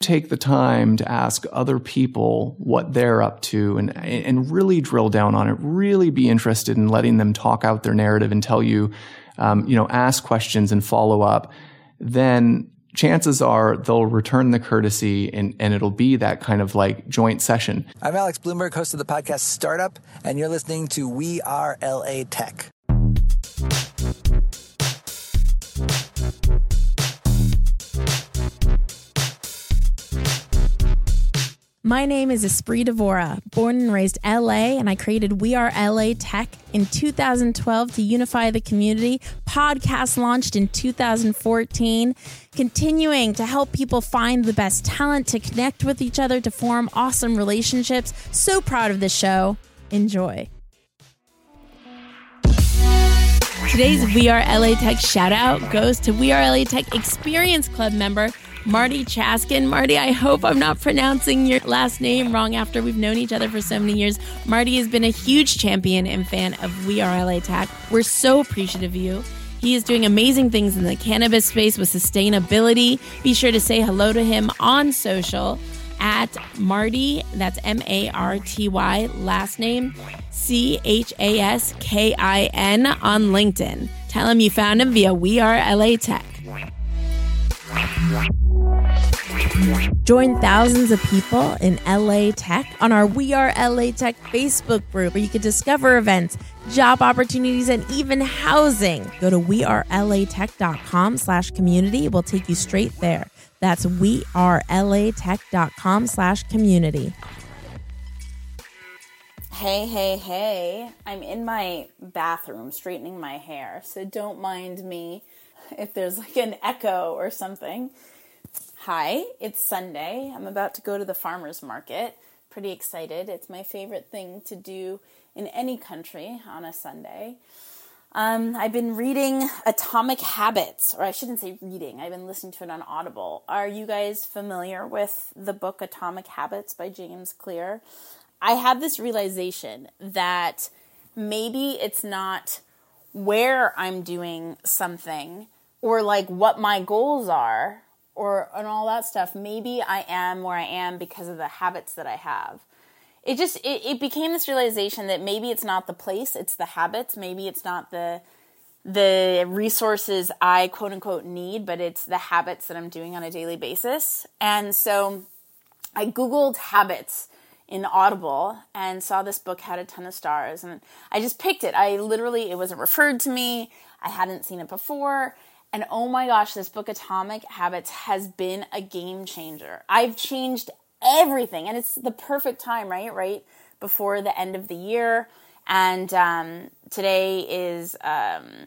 take the time to ask other people what they're up to and and really drill down on it really be interested in letting them talk out their narrative and tell you um, you know ask questions and follow up. Then chances are they'll return the courtesy and, and it'll be that kind of like joint session. I'm alex Blumberg host of the podcast startup and you're listening to we are la tech My name is Espree Devora, born and raised LA, and I created We Are LA Tech in 2012 to unify the community. Podcast launched in 2014, continuing to help people find the best talent, to connect with each other, to form awesome relationships. So proud of this show. Enjoy. Today's We Are LA Tech shout out goes to We Are LA Tech Experience Club member Marty Chaskin. Marty, I hope I'm not pronouncing your last name wrong after we've known each other for so many years. Marty has been a huge champion and fan of We Are LA Tech. We're so appreciative of you. He is doing amazing things in the cannabis space with sustainability. Be sure to say hello to him on social at Marty, that's M A R T Y, last name C H A S K I N on LinkedIn. Tell him you found him via We Are LA Tech. Join thousands of people in LA Tech on our We Are LA Tech Facebook group where you can discover events, job opportunities, and even housing. Go to wearelatech.com slash community. We'll take you straight there. That's wearelatech.com slash community. Hey, hey, hey. I'm in my bathroom straightening my hair, so don't mind me if there's like an echo or something. Hi, it's Sunday. I'm about to go to the farmer's market. Pretty excited. It's my favorite thing to do in any country on a Sunday. Um, I've been reading Atomic Habits, or I shouldn't say reading, I've been listening to it on Audible. Are you guys familiar with the book Atomic Habits by James Clear? I had this realization that maybe it's not where I'm doing something or like what my goals are or and all that stuff maybe i am where i am because of the habits that i have. It just it, it became this realization that maybe it's not the place it's the habits. Maybe it's not the the resources i quote unquote need but it's the habits that i'm doing on a daily basis. And so i googled habits in audible and saw this book had a ton of stars and i just picked it. I literally it wasn't referred to me. I hadn't seen it before and oh my gosh, this book, Atomic Habits, has been a game changer. I've changed everything, and it's the perfect time, right? Right before the end of the year. And um, today is, um,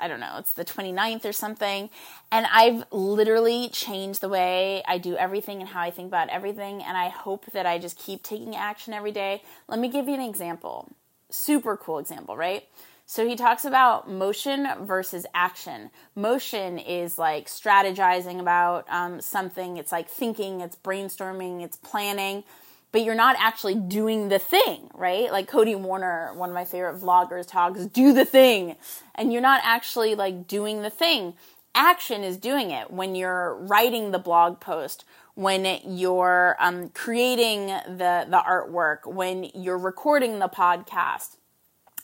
I don't know, it's the 29th or something. And I've literally changed the way I do everything and how I think about everything. And I hope that I just keep taking action every day. Let me give you an example. Super cool example, right? So he talks about motion versus action. Motion is like strategizing about um, something, it's like thinking, it's brainstorming, it's planning, but you're not actually doing the thing, right? Like Cody Warner, one of my favorite vloggers, talks, do the thing. And you're not actually like doing the thing. Action is doing it when you're writing the blog post, when you're um, creating the, the artwork, when you're recording the podcast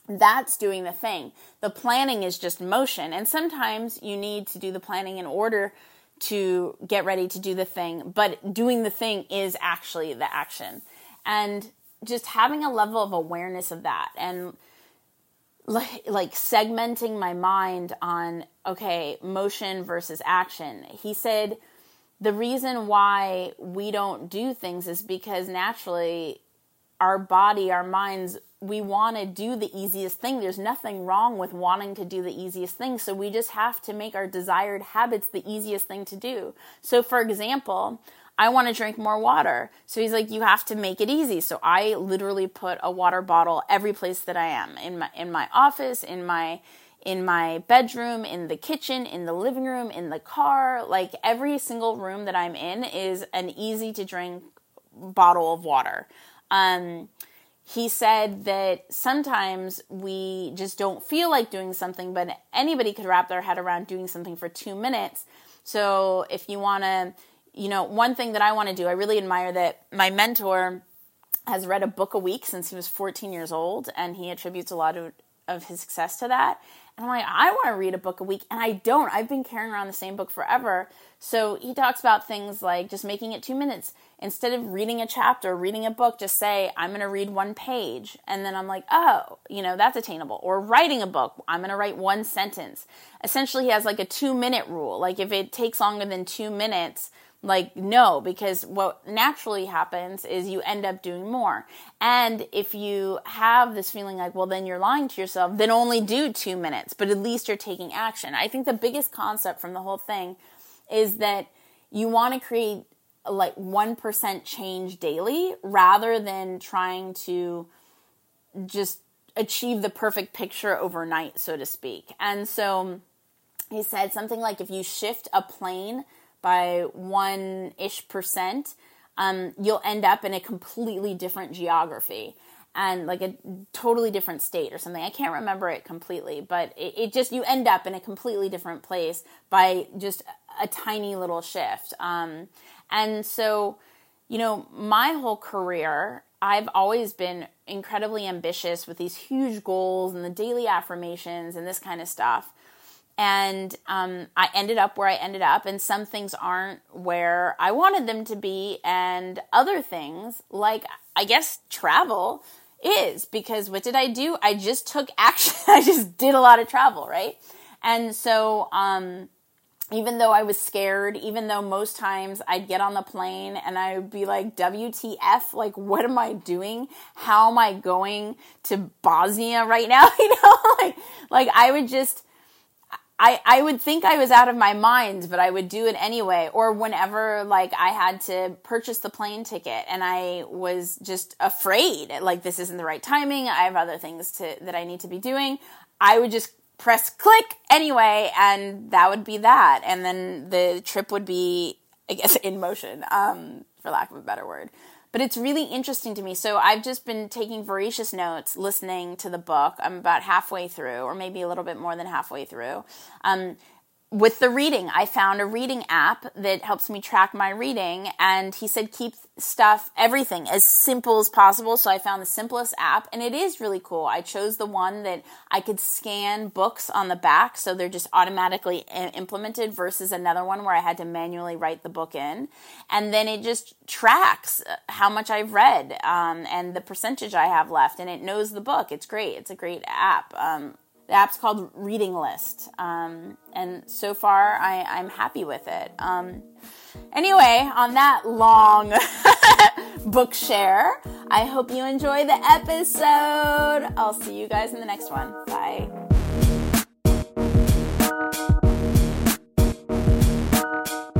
that's doing the thing. The planning is just motion. And sometimes you need to do the planning in order to get ready to do the thing, but doing the thing is actually the action. And just having a level of awareness of that and like, like segmenting my mind on okay, motion versus action. He said the reason why we don't do things is because naturally our body, our minds we want to do the easiest thing. There's nothing wrong with wanting to do the easiest thing. So we just have to make our desired habits the easiest thing to do. So, for example, I want to drink more water. So he's like, you have to make it easy. So I literally put a water bottle every place that I am in my in my office, in my in my bedroom, in the kitchen, in the living room, in the car. Like every single room that I'm in is an easy to drink bottle of water. Um, he said that sometimes we just don't feel like doing something, but anybody could wrap their head around doing something for two minutes. So if you want to, you know, one thing that I want to do, I really admire that my mentor has read a book a week since he was 14 years old, and he attributes a lot of, of his success to that. And I'm like, I want to read a book a week, and I don't. I've been carrying around the same book forever. So he talks about things like just making it two minutes. Instead of reading a chapter, reading a book, just say, I'm going to read one page. And then I'm like, oh, you know, that's attainable. Or writing a book, I'm going to write one sentence. Essentially, he has like a two minute rule. Like if it takes longer than two minutes, like, no, because what naturally happens is you end up doing more. And if you have this feeling like, well, then you're lying to yourself, then only do two minutes, but at least you're taking action. I think the biggest concept from the whole thing is that you want to create like 1% change daily rather than trying to just achieve the perfect picture overnight, so to speak. And so he said something like if you shift a plane by one ish percent, um, you'll end up in a completely different geography and like a totally different state or something. I can't remember it completely, but it, it just, you end up in a completely different place by just a tiny little shift. Um, and so, you know, my whole career, I've always been incredibly ambitious with these huge goals and the daily affirmations and this kind of stuff and um, I ended up where I ended up, and some things aren't where I wanted them to be, and other things, like I guess travel, is because what did I do? I just took action. I just did a lot of travel, right? And so, um, even though I was scared, even though most times I'd get on the plane and I would be like, WTF, like, what am I doing? How am I going to Bosnia right now? You know, like, like I would just, I, I would think I was out of my mind, but I would do it anyway. Or whenever like I had to purchase the plane ticket and I was just afraid, like this isn't the right timing. I have other things to that I need to be doing. I would just press click anyway, and that would be that. And then the trip would be, I guess, in motion, um, for lack of a better word but it's really interesting to me. So I've just been taking voracious notes, listening to the book. I'm about halfway through, or maybe a little bit more than halfway through. Um, with the reading, I found a reading app that helps me track my reading. And he said, keep stuff, everything as simple as possible. So I found the simplest app and it is really cool. I chose the one that I could scan books on the back. So they're just automatically implemented versus another one where I had to manually write the book in. And then it just tracks how much I've read um, and the percentage I have left. And it knows the book. It's great. It's a great app. Um, the app's called Reading List, um, and so far I, I'm happy with it. Um, anyway, on that long book share, I hope you enjoy the episode. I'll see you guys in the next one. Bye.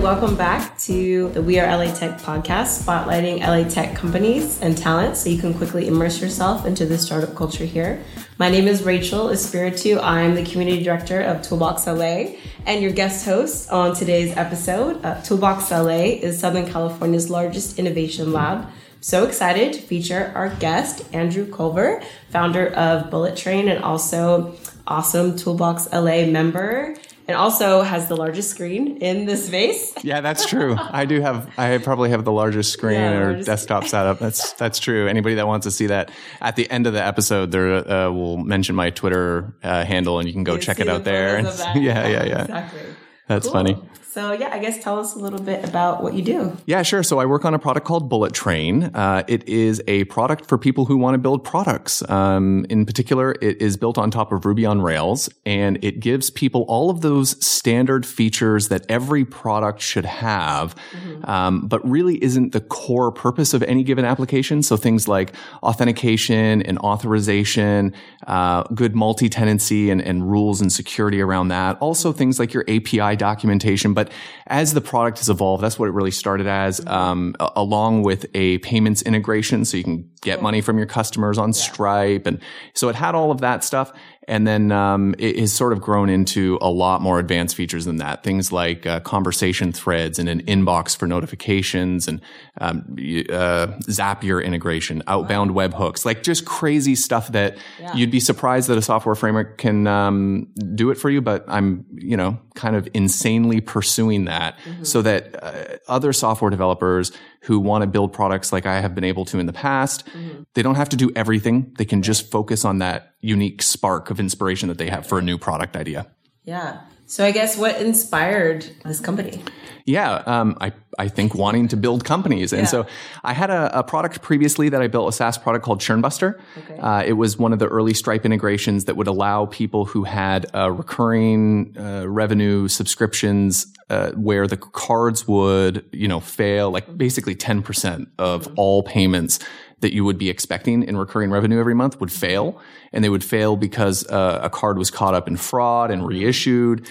Welcome back to the We Are LA Tech podcast, spotlighting LA tech companies and talent so you can quickly immerse yourself into the startup culture here. My name is Raychel Espiritu. I'm the community director of Toolbox LA and your guest host on today's episode. Uh, Toolbox LA is Southern California's largest innovation lab. So excited to feature our guest, Andrew Culver, founder of Bullet Train and also awesome Toolbox LA member and also has the largest screen in the space. Yeah, that's true. I do have. I probably have the largest screen yeah, or largest desktop setup. That's that's true. Anybody that wants to see that at the end of the episode, there uh, will mention my Twitter uh, handle, and you can go you check it out there. yeah, yeah, yeah. Exactly. That's cool. funny. So yeah, I guess tell us a little bit about what you do. Yeah, sure. So I work on a product called Bullet Train. Uh, it is a product for people who want to build products. Um, in particular, it is built on top of Ruby on Rails, and it gives people all of those standard features that every product should have, mm-hmm. um, but really isn't the core purpose of any given application. So things like authentication and authorization, uh, good multi-tenancy and, and rules and security around that. Also things like your API API documentation. But as the product has evolved, that's what it really started as, um, along with a payments integration. So you can get money from your customers on Stripe. And so it had all of that stuff. And then um, it has sort of grown into a lot more advanced features than that. Things like uh, conversation threads and an inbox for notifications and um, uh, Zapier integration, outbound webhooks, like just crazy stuff that you'd be surprised that a software framework can um, do it for you. But I'm, you know, kind of insanely pursuing that so that uh, other software developers who want to build products like I have been able to in the past, mm-hmm. they don't have to do everything. They can just focus on that unique spark of inspiration that they have for a new product idea. Yeah. So I guess what inspired this company? Yeah, um, I I think wanting to build companies, and so I had a, a product previously that I built a SaaS product called Churnbuster. Uh, it was one of the early Stripe integrations that would allow people who had uh, recurring uh, revenue subscriptions uh, where the cards would you know fail, like basically ten percent of all payments that you would be expecting in recurring revenue every month would fail. And they would fail because uh, a card was caught up in fraud and reissued.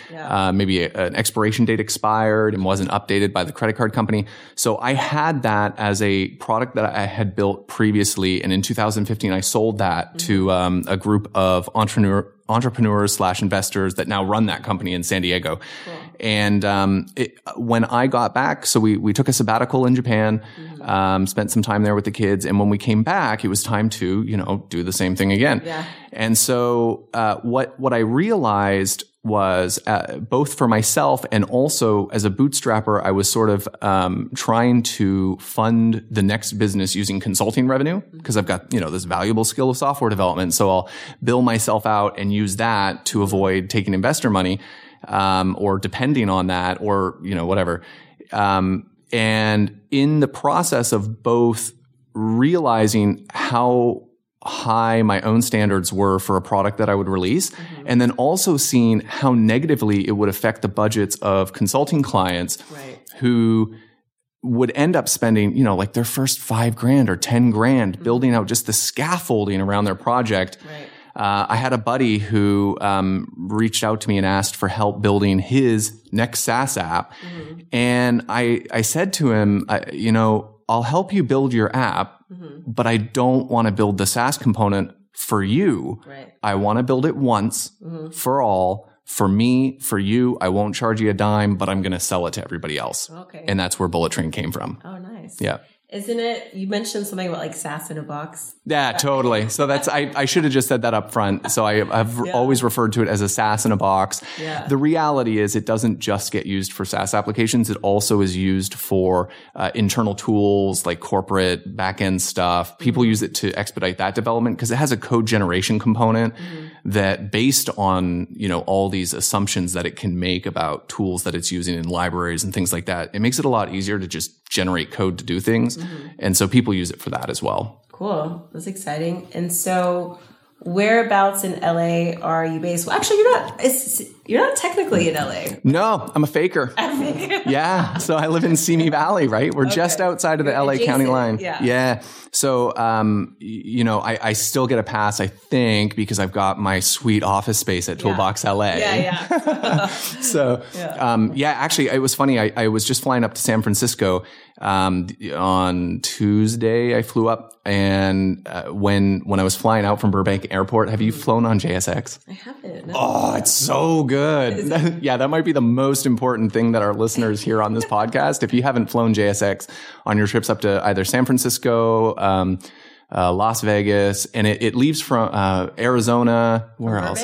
Uh, maybe a- an expiration date expired and wasn't updated by the credit card company. So I had that as a product that I had built previously. And in 2015, I sold that to um, a group of entrepreneur, entrepreneurs slash investors that now run that company in San Diego. And um, it, when I got back, so we we took a sabbatical in Japan, um, spent some time there with the kids, and when we came back, it was time to you know do the same thing again. Yeah. And so uh, what what I realized was uh, both for myself and also as a bootstrapper, I was sort of um, trying to fund the next business using consulting revenue because I've got you know this valuable skill of software development. So I'll bill myself out and use that to avoid taking investor money um, or depending on that or you know whatever. Um, and in the process of both realizing how high my own standards were for a product that I would release, and then also seeing how negatively it would affect the budgets of consulting clients Right. who would end up spending, you know, like their first five grand or 10 grand building out just the scaffolding around their project. Right. Uh, I had a buddy who um, reached out to me and asked for help building his next SaaS app, and I I said to him, I, you know, I'll help you build your app, but I don't want to build the SaaS component for you. Right. I want to build it once for all. For me, for you, I won't charge you a dime, but I'm going to sell it to everybody else. Okay. And that's where Bullet Train came from. Oh, nice. Yeah. Isn't it? You mentioned something about like SaaS in a box. Yeah, totally. So that's I, I should have just said that up front. So I, I've always referred to it as a SaaS in a box. Yeah. The reality is it doesn't just get used for SaaS applications. It also is used for uh, internal tools like corporate backend stuff. People use it to expedite that development because it has a code generation component that based on, you know, all these assumptions that it can make about tools that it's using in libraries and things like that, it makes it a lot easier to just generate code to do things. Mm-hmm. And so people use it for that as well. Cool. That's exciting. And so, whereabouts in LA are you based? Well, actually, you're not. It's, you're not technically in LA. No, I'm a faker. yeah. So I live in Simi Valley, right? We're just outside of the LA county line. yeah. yeah. So, um, you know, I, I still get a pass, I think, because I've got my sweet office space at Toolbox LA. Yeah, yeah. So, um, yeah, actually, it was funny. I, I was just flying up to San Francisco um, on Tuesday. I flew up, and uh, when when I was flying out from Burbank Airport, have you flown on JSX? I haven't. Oh, it's so good. yeah, that might be the most important thing that our listeners hear on this podcast. If you haven't flown JSX on your trips up to either San Francisco, um, uh, Las Vegas, and it, it leaves from uh, Arizona, where else?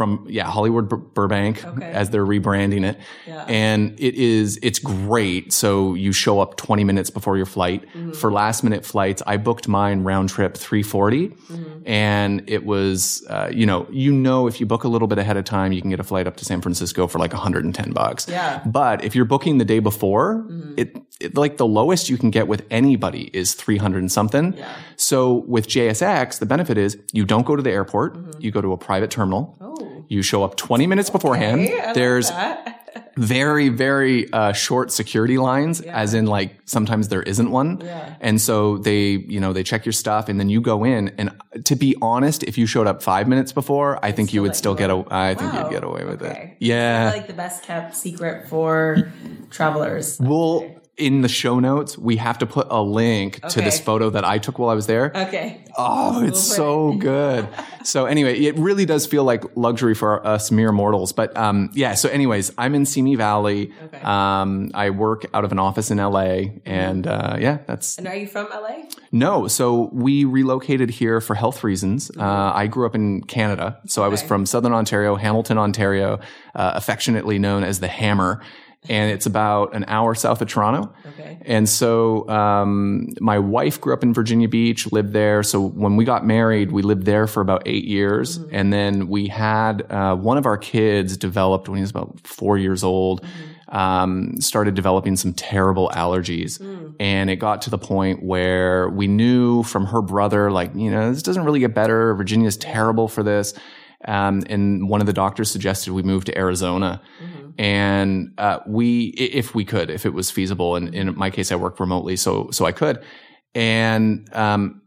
From yeah, Hollywood Bur- Burbank as they're rebranding it, and it is it's great. So you show up 20 minutes before your flight. Mm-hmm. For last minute flights, I booked mine round trip 340, mm-hmm. and it was uh, you know you know if you book a little bit ahead of time, you can get a flight up to San Francisco for like 110 bucks. Yeah. But if you're booking the day before, mm-hmm. it, it like the lowest you can get with anybody is 300 and something. So with JSX, the benefit is you don't go to the airport, you go to a private terminal. Oh. You show up 20 minutes beforehand. Okay, There's very very uh, short security lines as in like sometimes there isn't one Yeah. and so they you know they check your stuff and then you go in and to be honest if you showed up five minutes before i think you would still get a, i think you'd get away with Okay. it yeah like the best kept secret for travelers. we'll in the show notes we have to put a link to this photo that i took while i was there Okay. Oh, it's so good. So anyway, it really does feel like luxury for us mere mortals. But um, yeah. So anyways, I'm in Simi Valley. Okay. Um, I work out of an office in LA, and uh, yeah, that's And are you from LA? no. So we relocated here for health reasons. Uh, I grew up in Canada, so I was from Southern Ontario, Hamilton, Ontario, uh, affectionately known as the Hammer. And it's about an hour south of Toronto. Okay. And so um, my wife grew up in Virginia Beach, lived there. So when we got married, we lived there for about eight years. And then we had uh, one of our kids developed when he was about four years old, um, started developing some terrible allergies. And it got to the point where we knew from her brother, like, you know, this doesn't really get better. Virginia's terrible for this. Um, and one of the doctors suggested we move to Arizona. And uh, we, if we could, if it was feasible, and in my case, I worked remotely, so so I could. And um,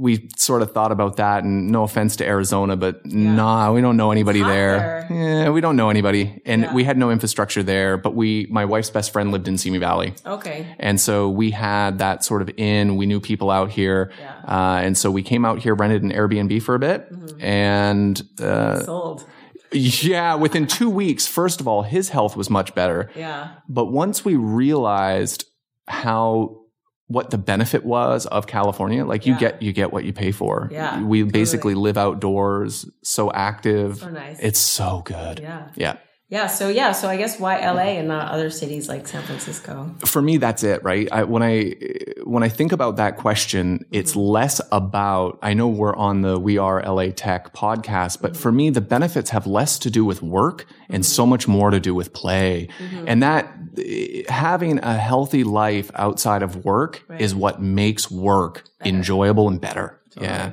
we sort of thought about that. And no offense to Arizona, but nah, we don't know anybody there. there. Yeah, we don't know anybody, and Yeah. we had no infrastructure there. But we, my wife's best friend, lived in Simi Valley. Okay. And so we had that sort of in. We knew people out here. Yeah. Uh, and so we came out here, rented an Airbnb for a bit. And uh, Sold. yeah, within two weeks, first of all, his health was much better. Yeah. But once we realized how what the benefit was of California, like you Yeah. get you get what you pay for. Yeah, We basically live outdoors, so active. So nice. It's so good. Yeah. Yeah. Yeah. So yeah. So I guess why LA and not other cities like San Francisco? for me that's it right I, when i when i think about that question it's mm-hmm. less about i know we're on the we are la tech podcast but mm-hmm. for me the benefits have less to do with work and so mm-hmm. much more to do with play and that having a healthy life outside of work is what makes work enjoyable and better yeah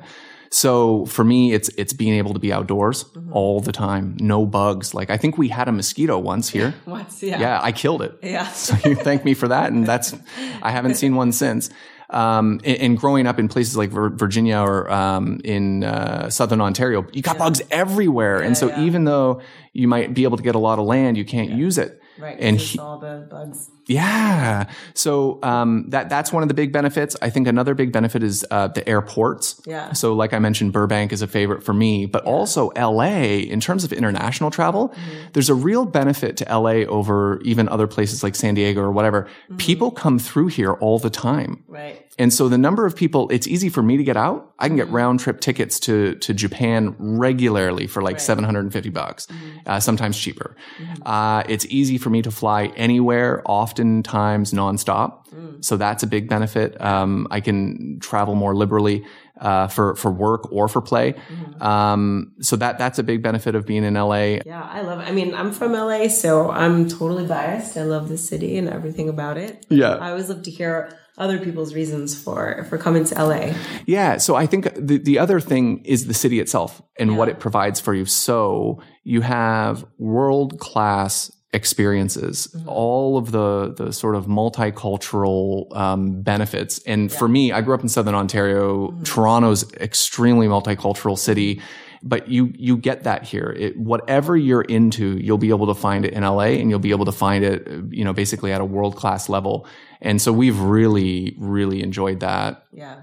so for me, it's it's being able to be outdoors all the time, no bugs. Like I think we had a mosquito once here. What's yeah. Yeah, I killed it. Yeah. So you thank me for that, and that's I haven't seen one since. Um, and, and growing up in places like Virginia or um, in uh, Southern Ontario, you got bugs everywhere, and so yeah. even though you might be able to get a lot of land, you can't use it. Right. And he- all the bugs. Yeah. So um, that that's one of the big benefits. I think another big benefit is uh, the airports. Yeah. So like I mentioned, Burbank is a favorite for me, but also LA in terms of international travel. Mm-hmm. There's a real benefit to LA over even other places like San Diego or whatever. Mm-hmm. People come through here all the time. Right. And so the number of people, it's easy for me to get out. I can Mm-hmm. get round trip tickets to, to Japan regularly for like 750 bucks, Mm-hmm. uh, sometimes cheaper. Uh, it's easy for me to fly anywhere, oftentimes nonstop. Mm. So that's a big benefit. Um, I can travel more liberally, uh, for, for work or for play. Mm-hmm. Um, so that, that's a big benefit of being in LA. Yeah, I love it. I mean, I'm from LA, so I'm totally biased. I love the city and everything about it. Yeah. I always love to hear other people's reasons for for coming to LA. Yeah. So I think the, the other thing is the city itself and what it provides for you. So you have world class experiences, all of the, the sort of multicultural um, benefits. And for me, I grew up in Southern Ontario. Toronto's extremely multicultural city. But you you get that here. It, whatever you're into, you'll be able to find it in LA, and you'll be able to find it, you know, basically at a world class level. And so we've really really enjoyed that. Yeah, yeah.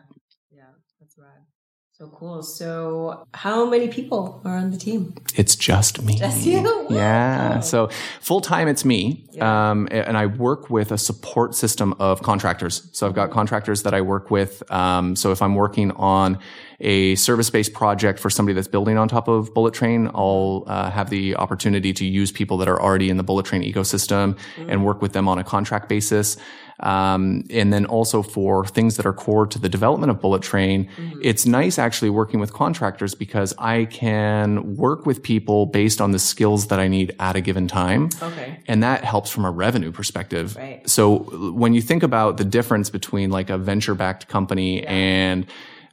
So cool. So, how many people are on the team? It's just me. Just you? Yeah. So full time, it's me. Um, and I work with a support system of contractors. So I've got contractors that I work with. Um, so if I'm working on a service based project for somebody that's building on top of Bullet Train, I'll uh, have the opportunity to use people that are already in the Bullet Train ecosystem and work with them on a contract basis. Um, and then also for things that are core to the development of Bullet Train, it's nice actually working with contractors because I can work with people based on the skills that I need at a given time. Okay. And that helps from a revenue perspective. Right. So when you think about the difference between like a venture backed company and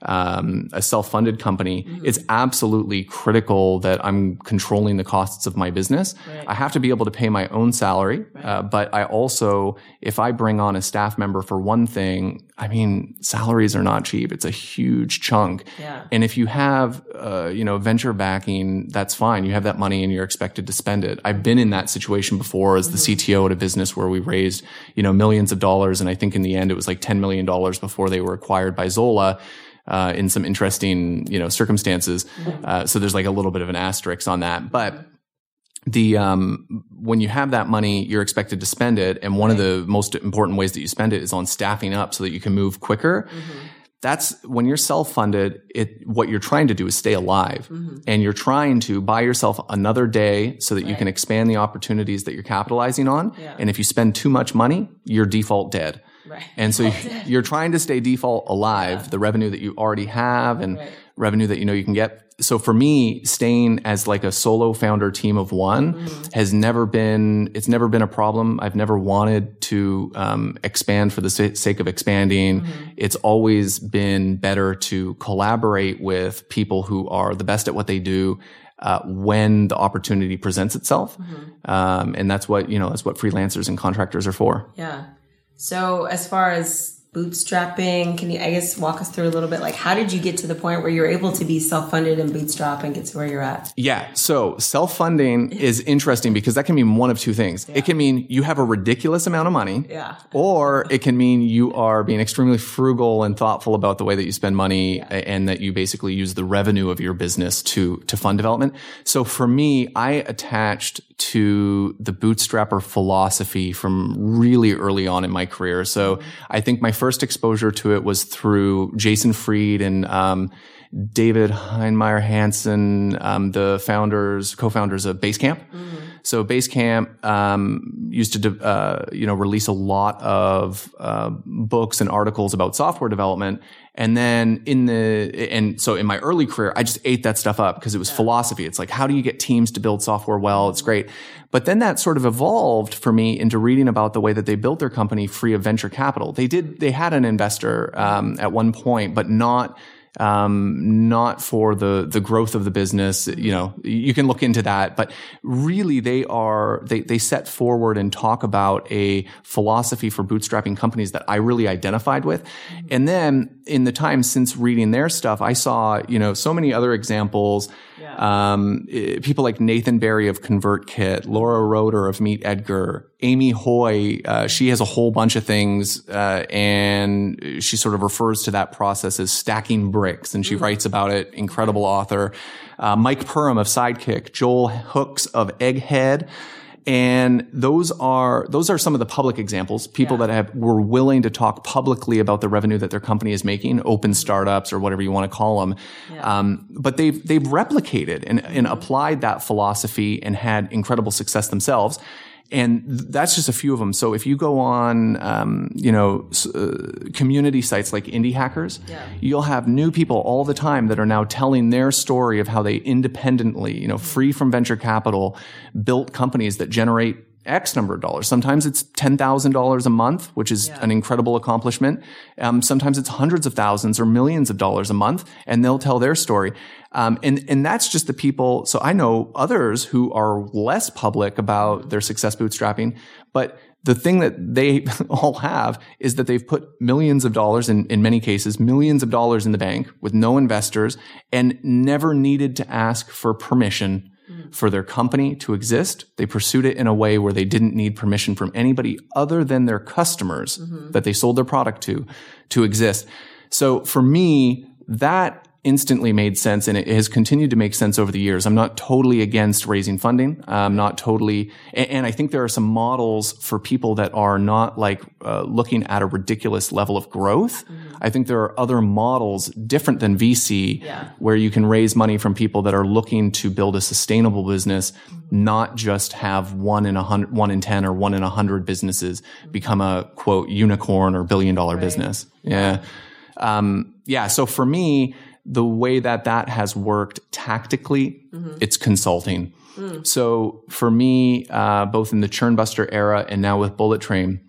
um, a self-funded company, it's absolutely critical that I'm controlling the costs of my business. I have to be able to pay my own salary, uh, but I also, if I bring on a staff member for one thing, I mean, salaries are not cheap. It's a huge chunk. Yeah. And if you have, uh, you know, venture backing, that's fine. You have that money and you're expected to spend it. I've been in that situation before as the CTO at a business where we raised, you know, millions of dollars. And I think in the end it was like $10 million before they were acquired by Zola. Uh, in some interesting, you know, circumstances. Uh, so there's like a little bit of an asterisk on that. But the um, when you have that money, you're expected to spend it, and one of the most important ways that you spend it is on staffing up so that you can move quicker. That's when you're self-funded. It what you're trying to do is stay alive, and you're trying to buy yourself another day so that you can expand the opportunities that you're capitalizing on. Yeah. And if you spend too much money, you're default dead. Right. And so you're trying to stay default alive, the revenue that you already have and Right. revenue that you know you can get. So for me, staying as like a solo founder team of one Mm-hmm. has never been, it's never been a problem. I've never wanted to um, expand for the sake of expanding. Mm-hmm. It's always been better to collaborate with people who are the best at what they do. Uh, when the opportunity presents itself, Mm-hmm. um, and that's what you know. That's what freelancers and contractors are for. Yeah. So as far as bootstrapping, can you I guess walk us through a little bit like how did you get to the point where you're able to be self-funded and bootstrap and get to where you're at? Yeah. So self funding is interesting because that can mean one of two things. It can mean you have a ridiculous amount of money. Yeah. Or it can mean you are being extremely frugal and thoughtful about the way that you spend money a- and that you basically use the revenue of your business to, to fund development. So for me, I attached to the bootstrapper philosophy from really early on in my career. So mm-hmm. I think my first exposure to it was through Jason Fried and, um, David Heinemeier Hansson, um, the founders, co-founders of Basecamp. So Basecamp um, used to, de- uh, you know, release a lot of uh, books and articles about software development. And then in the, and so in my early career, I just ate that stuff up because it was philosophy. It's like, how do you get teams to build software well? It's great. But then that sort of evolved for me into reading about the way that they built their company free of venture capital. They did, they had an investor um, at one point, but not um, not for the the growth of the business. You know, you can look into that, but really they are they they set forward and talk about a philosophy for bootstrapping companies that I really identified with. And then in the time since reading their stuff, I saw you know so many other examples. Um, eh, people like Nathan Barry of ConvertKit, Laura Roeder of Meet Edgar, Amy Hoy. Uh, she has a whole bunch of things, uh, and she sort of refers to that process as stacking bricks, and she writes about it. Incredible author. Uh, Mike Perham of Sidekiq, Joel Hooks of Egghead. And those are those are some of the public examples. People that have were willing to talk publicly about the revenue that their company is making, open startups or whatever you want to call them. Um, but they've they've replicated and, and applied that philosophy and had incredible success themselves. And that's just a few of them. So if you go on, um, you know, uh, community sites like Indie Hackers, you'll have new people all the time that are now telling their story of how they independently, you know, free from venture capital, built companies that generate X number of dollars. Sometimes it's $10,000 a month, which is an incredible accomplishment. Um, sometimes it's hundreds of thousands or millions of dollars a month, and they'll tell their story. Um, and, and that's just the people. So I know others who are less public about their success bootstrapping, but the thing that they all have is that they've put millions of dollars in, in many cases, millions of dollars in the bank with no investors and never needed to ask for permission Mm. for their company to exist. They pursued it in a way where they didn't need permission from anybody other than their customers mm-hmm. that they sold their product to to exist. So for me, that instantly made sense and it has continued to make sense over the years. I'm not totally against raising funding. I'm not totally, and, I think there are some models for people that are not like uh, looking at a ridiculous level of growth. I think there are other models different than VC where you can raise money from people that are looking to build a sustainable business, not just have one in a hundred, one in 10 or one in a hundred businesses become a quote unicorn or billion dollar business. Yeah. Um, yeah. So for me, the way that that has worked tactically, it's consulting. So for me, uh, both in the Churnbuster era and now with Bullet Train,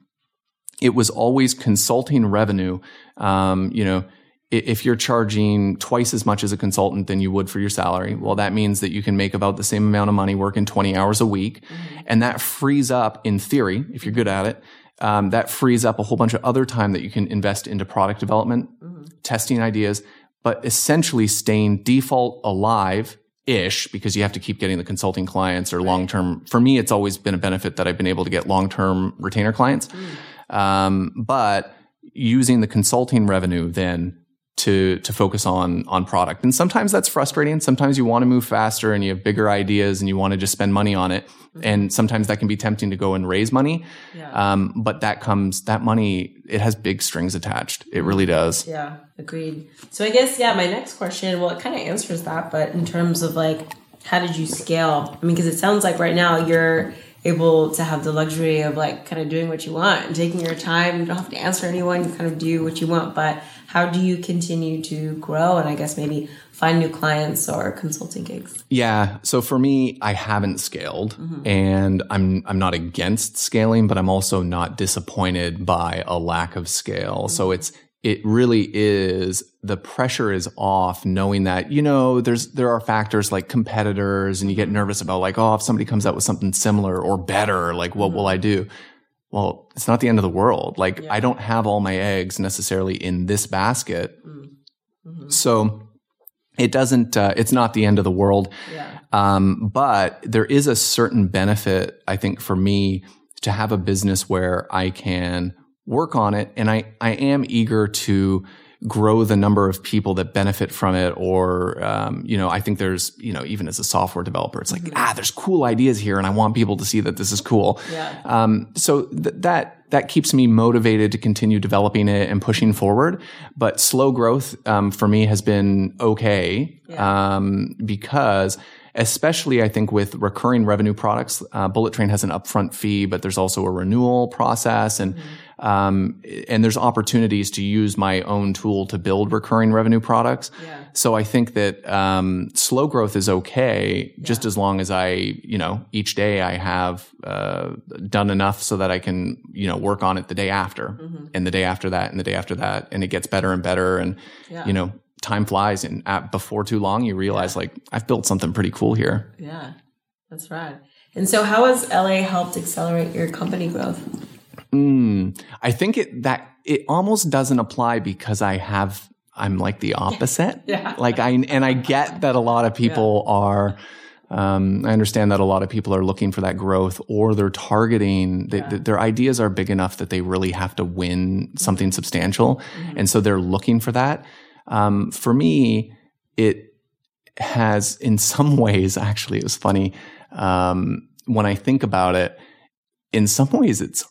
it was always consulting revenue. Um, you know, if you're charging twice as much as a consultant than you would for your salary, well, that means that you can make about the same amount of money working 20 hours a week. Mm-hmm. And that frees up, in theory, if you're good at it, um, that frees up a whole bunch of other time that you can invest into product development, mm-hmm. testing ideas, but essentially staying default alive ish because you have to keep getting the consulting clients or long term. For me, it's always been a benefit that I've been able to get long term retainer clients. Mm. Um, but using the consulting revenue then to to focus on on product. And sometimes that's frustrating. Sometimes you want to move faster and you have bigger ideas and you want to just spend money on it. Mm-hmm. And sometimes that can be tempting to go and raise money. Yeah. Um, but that comes that money it has big strings attached. It really does. Yeah, agreed. So I guess yeah, my next question, well, it kind of answers that, but in terms of like how did you scale? I mean, because it sounds like right now you're able to have the luxury of like kind of doing what you want and taking your time. You don't have to answer anyone. You kind of do what you want. But how do you continue to grow and I guess maybe find new clients or consulting gigs? Yeah. So for me, I haven't scaled mm-hmm. and I'm I'm not against scaling, but I'm also not disappointed by a lack of scale. Mm-hmm. So it's it really is the pressure is off knowing that you know there's there are factors like competitors and you get nervous about like oh if somebody comes out with something similar or better like what mm-hmm. will i do well it's not the end of the world like yeah. i don't have all my eggs necessarily in this basket mm-hmm. so it doesn't uh, it's not the end of the world yeah. um, but there is a certain benefit i think for me to have a business where i can work on it. And I, I am eager to grow the number of people that benefit from it. Or, um, you know, I think there's, you know, even as a software developer, it's like, mm-hmm. ah, there's cool ideas here and I want people to see that this is cool. Yeah. Um, so th- that, that keeps me motivated to continue developing it and pushing forward. But slow growth, um, for me has been okay. Yeah. Um, because especially I think with recurring revenue products, uh, Bullet Train has an upfront fee, but there's also a renewal process and, mm-hmm um, and there's opportunities to use my own tool to build recurring revenue products. Yeah. So I think that um, slow growth is okay, yeah. just as long as I, you know, each day I have uh, done enough so that I can, you know, work on it the day after, mm-hmm. and the day after that, and the day after that, and it gets better and better, and yeah. you know, time flies, and at, before too long, you realize like I've built something pretty cool here. Yeah, that's right. And so, how has LA helped accelerate your company growth? Mm, I think it that it almost doesn't apply because I have I'm like the opposite. yeah. Like I and I get that a lot of people yeah. are. Um, I understand that a lot of people are looking for that growth, or they're targeting. They, yeah. their ideas are big enough that they really have to win something substantial, mm-hmm. and so they're looking for that. Um, for me, it has, in some ways, actually, it was funny um, when I think about it. In some ways, it's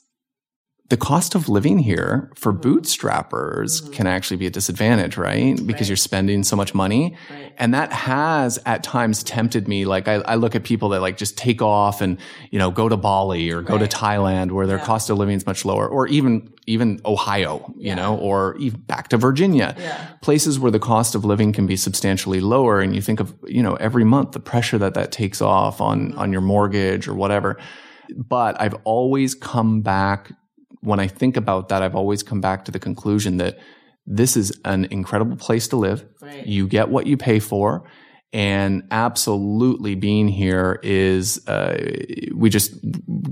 the cost of living here for mm-hmm. bootstrappers mm-hmm. can actually be a disadvantage, right? Because right. you're spending so much money. Right. And that has at times tempted me. Like I, I, look at people that like just take off and, you know, go to Bali or go right. to Thailand where their yeah. cost of living is much lower or even, even Ohio, you yeah. know, or even back to Virginia, yeah. places where the cost of living can be substantially lower. And you think of, you know, every month the pressure that that takes off on, mm-hmm. on your mortgage or whatever but I've always come back when I think about that, I've always come back to the conclusion that this is an incredible place to live. Right. You get what you pay for. And absolutely being here is, uh, we just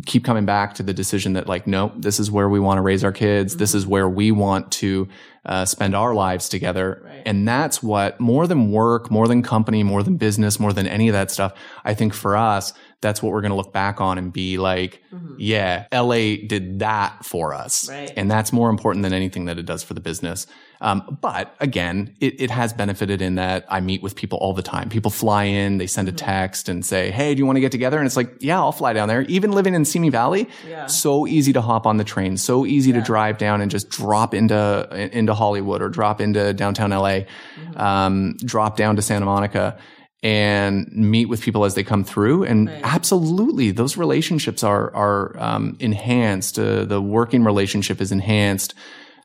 keep coming back to the decision that like, no, this is where we want to raise our kids. Mm-hmm. This is where we want to, uh, spend our lives together. Right. And that's what more than work, more than company, more than business, more than any of that stuff. I think for us, that's what we're going to look back on and be like, mm-hmm. yeah, LA did that for us. Right. And that's more important than anything that it does for the business. Um, but again, it, it, has benefited in that I meet with people all the time. People fly in, they send a mm-hmm. text and say, Hey, do you want to get together? And it's like, yeah, I'll fly down there. Even living in Simi Valley, yeah. so easy to hop on the train, so easy yeah. to drive down and just drop into, into Hollywood or drop into downtown LA, mm-hmm. um, drop down to Santa Monica and meet with people as they come through. And right. absolutely, those relationships are are um, enhanced. Uh, the working relationship is enhanced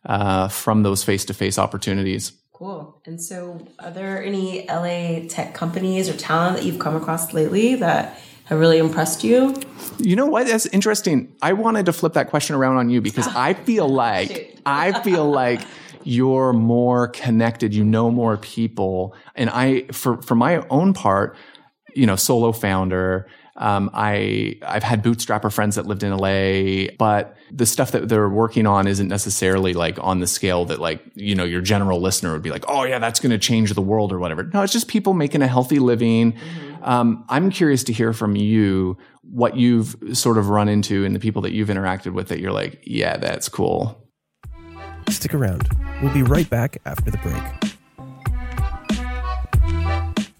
uh, from those face to face opportunities. Cool. And so, are there any LA tech companies or talent that you've come across lately that have really impressed you? You know what? That's interesting. I wanted to flip that question around on you because I feel like I feel like you're more connected, you know more people. And I, for, for my own part, you know, solo founder, um, I I've had bootstrapper friends that lived in LA, but the stuff that they're working on isn't necessarily like on the scale that like you know your general listener would be like, oh yeah, that's going to change the world or whatever. No, it's just people making a healthy living. Mm-hmm. Um, I'm curious to hear from you what you've sort of run into and the people that you've interacted with that you're like, yeah, that's cool. Stick around. We'll be right back after the break.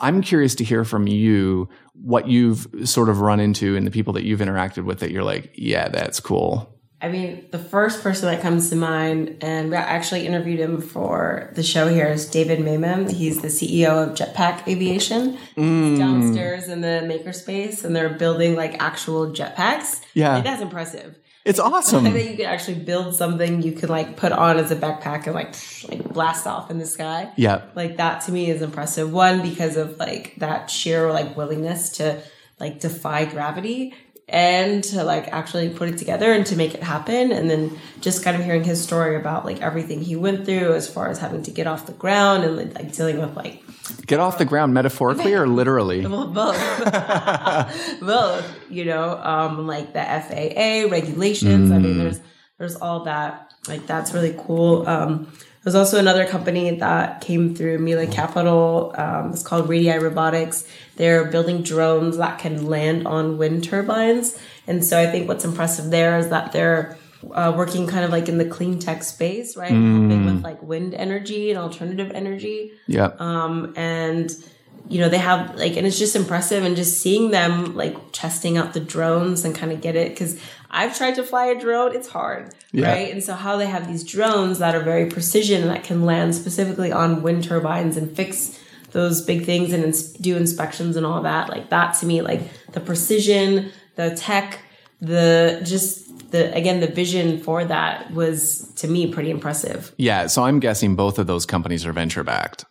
I'm curious to hear from you what you've sort of run into and the people that you've interacted with that you're like, yeah, that's cool. I mean, the first person that comes to mind, and we actually interviewed him for the show here, is David Mayman. He's the CEO of Jetpack Aviation. Mm. He's downstairs in the makerspace, and they're building like actual jetpacks. Yeah, like, that's impressive. It's awesome. I think you could actually build something you could like put on as a backpack and like like blast off in the sky. Yeah. Like that to me is impressive. One because of like that sheer like willingness to like defy gravity and to like actually put it together and to make it happen and then just kind of hearing his story about like everything he went through as far as having to get off the ground and like dealing with like get off the ground metaphorically or literally well, both both you know um like the faa regulations mm. i mean mm. there's there's all that like that's really cool um there's also another company that came through Mila Capital. Um, it's called Radii Robotics. They're building drones that can land on wind turbines. And so I think what's impressive there is that they're uh, working kind of like in the clean tech space, right? Mm. With like wind energy and alternative energy. Yeah. Um, and you know they have like and it's just impressive and just seeing them like testing out the drones and kind of get it because i've tried to fly a drone it's hard yeah. right and so how they have these drones that are very precision and that can land specifically on wind turbines and fix those big things and ins- do inspections and all that like that to me like the precision the tech the just the again the vision for that was to me pretty impressive yeah so i'm guessing both of those companies are venture backed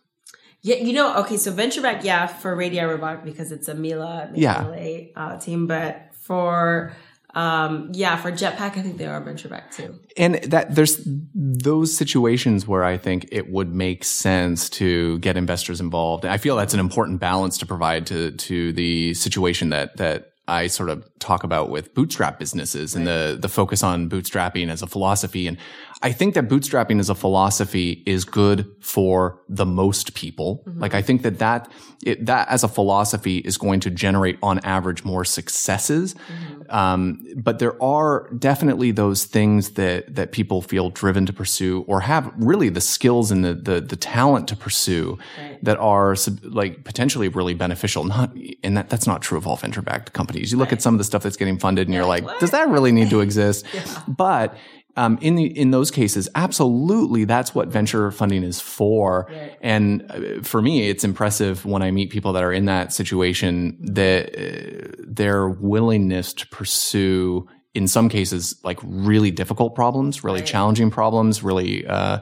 yeah, you know, okay, so venture back, yeah, for Radii Robotic because it's a Mila, yeah. LA uh, team, but for um, yeah, for Jetpack, I think they are venture back too. And that there's those situations where I think it would make sense to get investors involved. I feel that's an important balance to provide to to the situation that that I sort of talk about with bootstrap businesses and the the focus on bootstrapping as a philosophy. And I think that bootstrapping as a philosophy is good for the most people. Mm-hmm. Like I think that that it, that as a philosophy is going to generate on average more successes. Mm-hmm. Um, but there are definitely those things that that people feel driven to pursue or have really the skills and the the, the talent to pursue right. that are like potentially really beneficial. Not and that that's not true of all venture backed companies. You look right. at some of the stuff that's getting funded and you're like, what? does that really need to exist? yeah. But um, in the in those cases, absolutely, that's what venture funding is for. Right. And uh, for me, it's impressive when I meet people that are in that situation that uh, their willingness to pursue, in some cases, like really difficult problems, really right. challenging problems, really. Uh,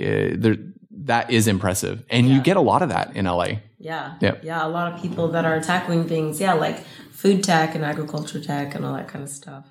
uh that is impressive, and yeah. you get a lot of that in LA. Yeah, yeah, yeah. A lot of people that are tackling things, yeah, like food tech and agriculture tech and all that kind of stuff.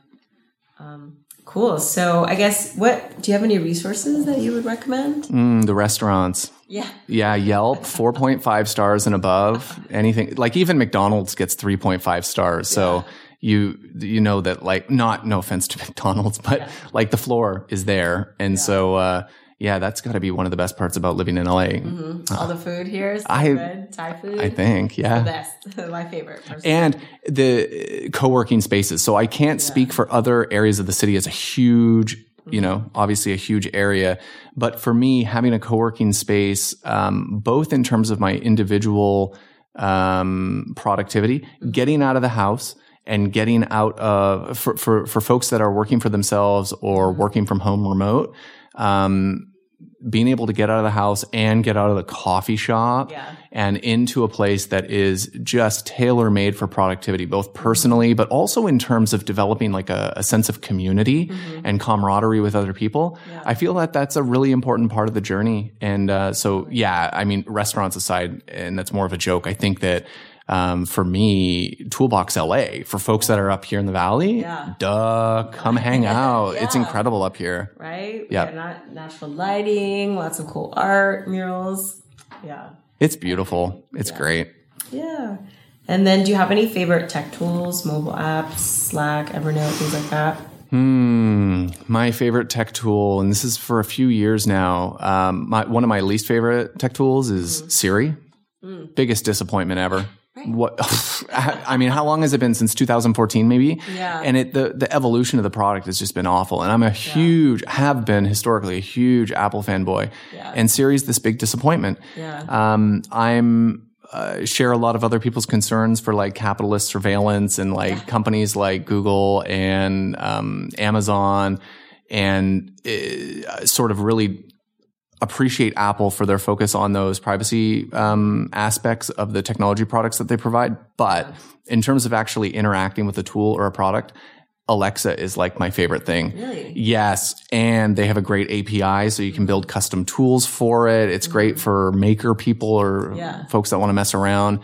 Um, cool. So I guess what do you have any resources that you would recommend? Mm, the restaurants. Yeah. Yeah. Yelp, 4.5 stars and above. Anything like even McDonald's gets 3.5 stars. So you, you know that like not, no offense to McDonald's, but yeah. like the floor is there. And yeah. so, uh, yeah, that's got to be one of the best parts about living in LA. Mm-hmm. All the food here is so I, good. Thai food. I think, yeah. the best. My favorite. Personally. And the co-working spaces. So I can't yeah. speak for other areas of the city as a huge, mm-hmm. you know, obviously a huge area. But for me, having a co-working space, um, both in terms of my individual um, productivity, mm-hmm. getting out of the house, and getting out of for, for, for folks that are working for themselves or working from home remote, um, being able to get out of the house and get out of the coffee shop Yeah. and into a place that is just tailor made for productivity, both personally, but also in terms of developing like a, a sense of community and camaraderie with other people. I feel that that's a really important part of the journey. And, uh, so yeah, I mean, restaurants aside, and that's more of a joke. I think that, um, for me, Toolbox LA, for folks that are up here in the valley, Yeah. duh, come hang out. It's incredible up here. right? We Yep. got nat- natural lighting, lots of cool art, murals. Yeah. It's beautiful. It's great. Yeah. And then do you have any favorite tech tools, mobile apps, Slack, Evernote, things like that? Hmm. My favorite tech tool, and this is for a few years now. Um, my, one of my least favorite tech tools is Siri. Biggest disappointment ever. What? I mean, how long has it been since 2014? Maybe. Yeah. And it the the evolution of the product has just been awful. And I'm a huge, have been historically a huge Apple fanboy. Yeah. And Siri's this big disappointment. Yeah. Um, I'm uh, share a lot of other people's concerns for like capitalist surveillance and like companies like Google and um, Amazon, and uh, sort of really appreciate Apple for their focus on those privacy um, aspects of the technology products that they provide. But in terms of actually interacting with a tool or a product, Alexa is like my favorite thing. Really? Yes. And they have a great API so you can build custom tools for it. It's great for maker people or Yeah. folks that want to mess around.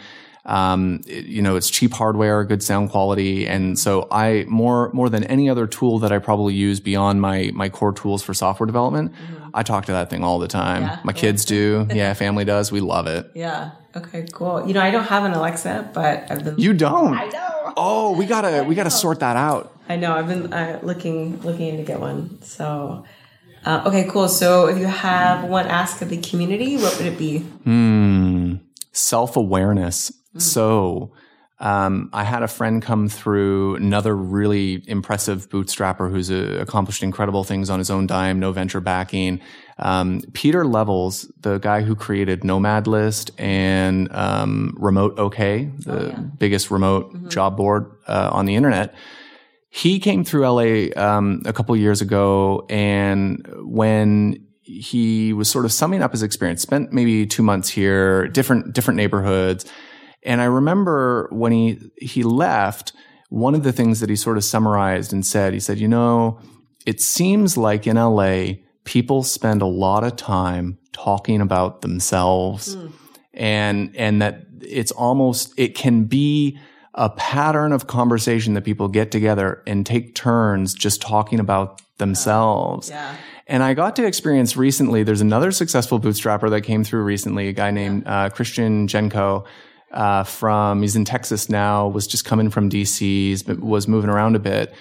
Um, it- you know, it's cheap hardware, good sound quality. And so I, more, more than any other tool that I probably use beyond my, my core tools for software development, I talk to that thing all the time. Yeah. My kids do. Yeah. Family does. We love it. Yeah. Okay, cool. You know, I don't have an Alexa, but I've been You don't. I know. Oh, we gotta, we gotta sort that out. I know. I've been uh, looking looking to get one. So, uh, okay, cool. So, if you have one ask of the community, what would it be? Hmm. Self awareness. So, um, I had a friend come through, another really impressive bootstrapper who's uh, accomplished incredible things on his own dime, no venture backing. Um, Pieter Levels, the guy who created Nomad List and um, Remote OK, the biggest remote job board uh, on the internet. He came through LA um, a couple years ago, and when he was sort of summing up his experience, spent maybe two months here, different different neighborhoods, and I remember when he he left, one of the things that he sort of summarized and said, he said, you know, it seems like in LA people spend a lot of time talking about themselves and and that it's almost it can be a pattern of conversation that people get together and take turns just talking about themselves. Yeah. And I got to experience recently. There's another successful bootstrapper that came through recently. A guy named uh, Christian Genco. Uh, from he's in Texas now. Was just coming from DC. Was moving around a bit.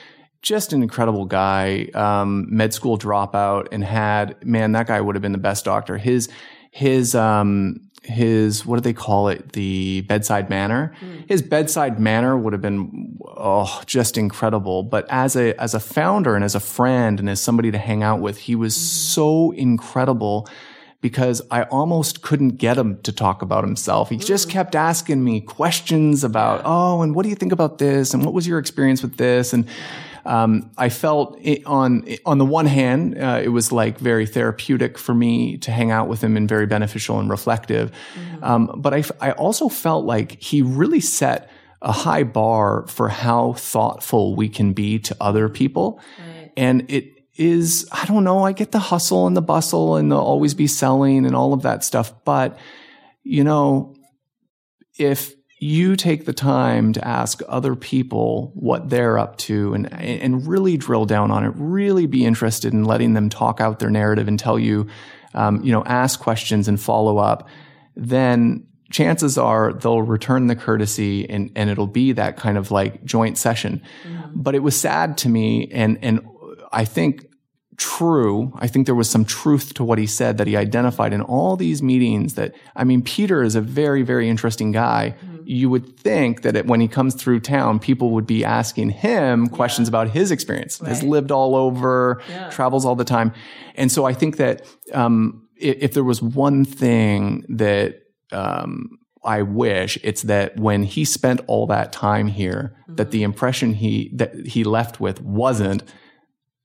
Just an incredible guy. Um, med school dropout and had man. That guy would have been the best doctor. His his um his what do they call it the bedside manner his bedside manner would have been oh just incredible but as a as a founder and as a friend and as somebody to hang out with he was so incredible because I almost couldn't get him to talk about himself. He just kept asking me questions about, oh, and what do you think about this? And what was your experience with this? And um, I felt it on on the one hand, uh, it was like very therapeutic for me to hang out with him and very beneficial and reflective. Um, but I, f- I also felt like he really set a high bar for how thoughtful we can be to other people, and it is I don't know. I get the hustle and the bustle and the always be selling and all of that stuff, but you know, if you take the time to ask other people what they're up to and and really drill down on it, really be interested in letting them talk out their narrative and tell you, um, you know, ask questions and follow up, then chances are they'll return the courtesy and, and it'll be that kind of like joint session. But it was sad to me and and I think true. I think there was some truth to what he said that he identified in all these meetings that, I mean, Pieter is a very, very interesting guy. You would think that it, when he comes through town, people would be asking him questions about his experience. Has lived all over, travels all the time. And so I think that, um, if, if there was one thing that, um, I wish it's that when he spent all that time here, that the impression he that he left with wasn't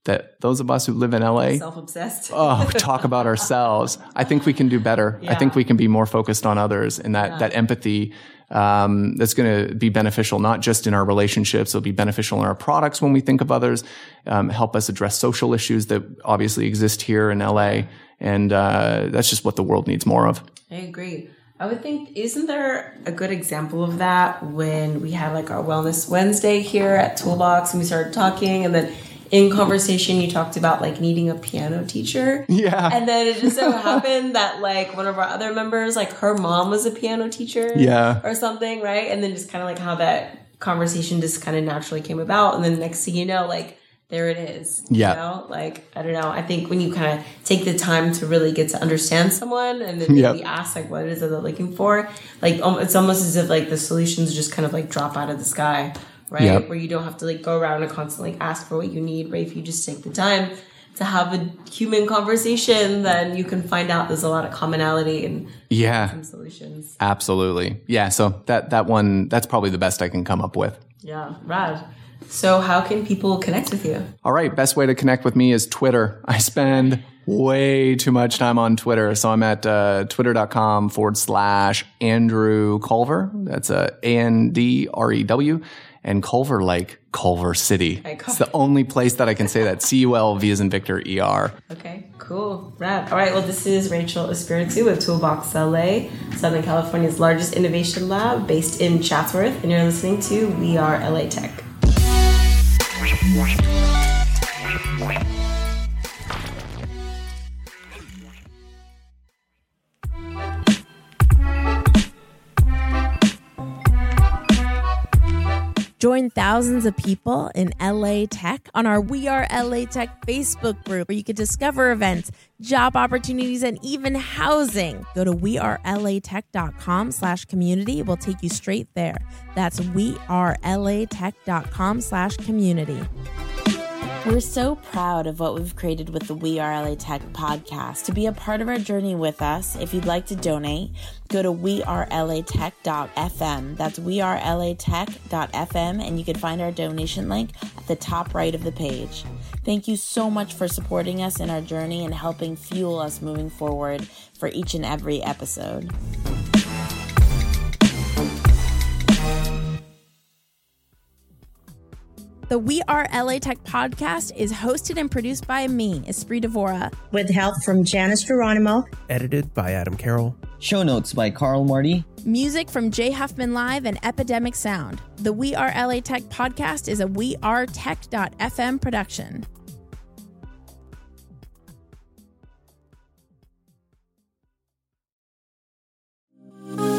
that those of us who live in LA Self obsessed. oh talk about ourselves. I think we can do better. I think we can be more focused on others and that that empathy um, that's going to be beneficial not just in our relationships it'll be beneficial in our products when we think of others um, help us address social issues that obviously exist here in la and uh, that's just what the world needs more of. I agree. I would think, isn't there a good example of that when we had like our Wellness Wednesday here at Toolbox and we started talking, and then in conversation you talked about like needing a piano teacher. Yeah. And then it just so happened that like one of our other members, like her mom was a piano teacher. Yeah. Or something, right? And then just kind of like how that conversation just kind of naturally came about. And then next thing you know, like, there it is. Yeah. You know? Like, I don't know. I think when you kind of take the time to really get to understand someone and then Yep. maybe ask like what it is that they're looking for, like um, it's almost as if like the solutions just kind of like drop out of the sky, right? Yep. Where you don't have to like go around and constantly ask for what you need, right? If you just take the time to have a human conversation, then you can find out there's a lot of commonality and yeah some solutions. absolutely yeah so that that one that's probably the best i can come up with Yeah, rad. So, how can people connect with you? All right, best way to connect with me is Twitter. I spend way too much time on Twitter. So I'm at uh, twitter.com forward slash Andrew Culver. That's a A N D R E W. And Culver like Culver City. It's the only place that I can say that. C U L V as in Victor E R. Okay, cool, rad. All right, well, this is Raychel Espiritu with Toolbox LA, Southern California's largest innovation lab based in Chatsworth, and you're listening to We Are LA Tech. Join thousands of people in LA Tech on our We Are LA Tech Facebook group where you can discover events, job opportunities, and even housing. Go to wearelatech.com slash community. We'll take you straight there. That's wearelatech.com slash community. We're so proud of what we've created with the We Are LA Tech podcast. To be a part of our journey with us, if you'd like to donate, go to wearelatech.fm. That's wearelatech.fm, and you can find our donation link at the top right of the page. Thank you so much for supporting us in our journey and helping fuel us moving forward for each and every episode. The We Are LA Tech podcast is hosted and produced by me, Espree Devora. with help from Janice Geronimo. Edited by Adam Carroll. Show notes by Carl Marty. Music from Jay Huffman Live and Epidemic Sound. The We Are LA Tech podcast is a wearetech.fm production.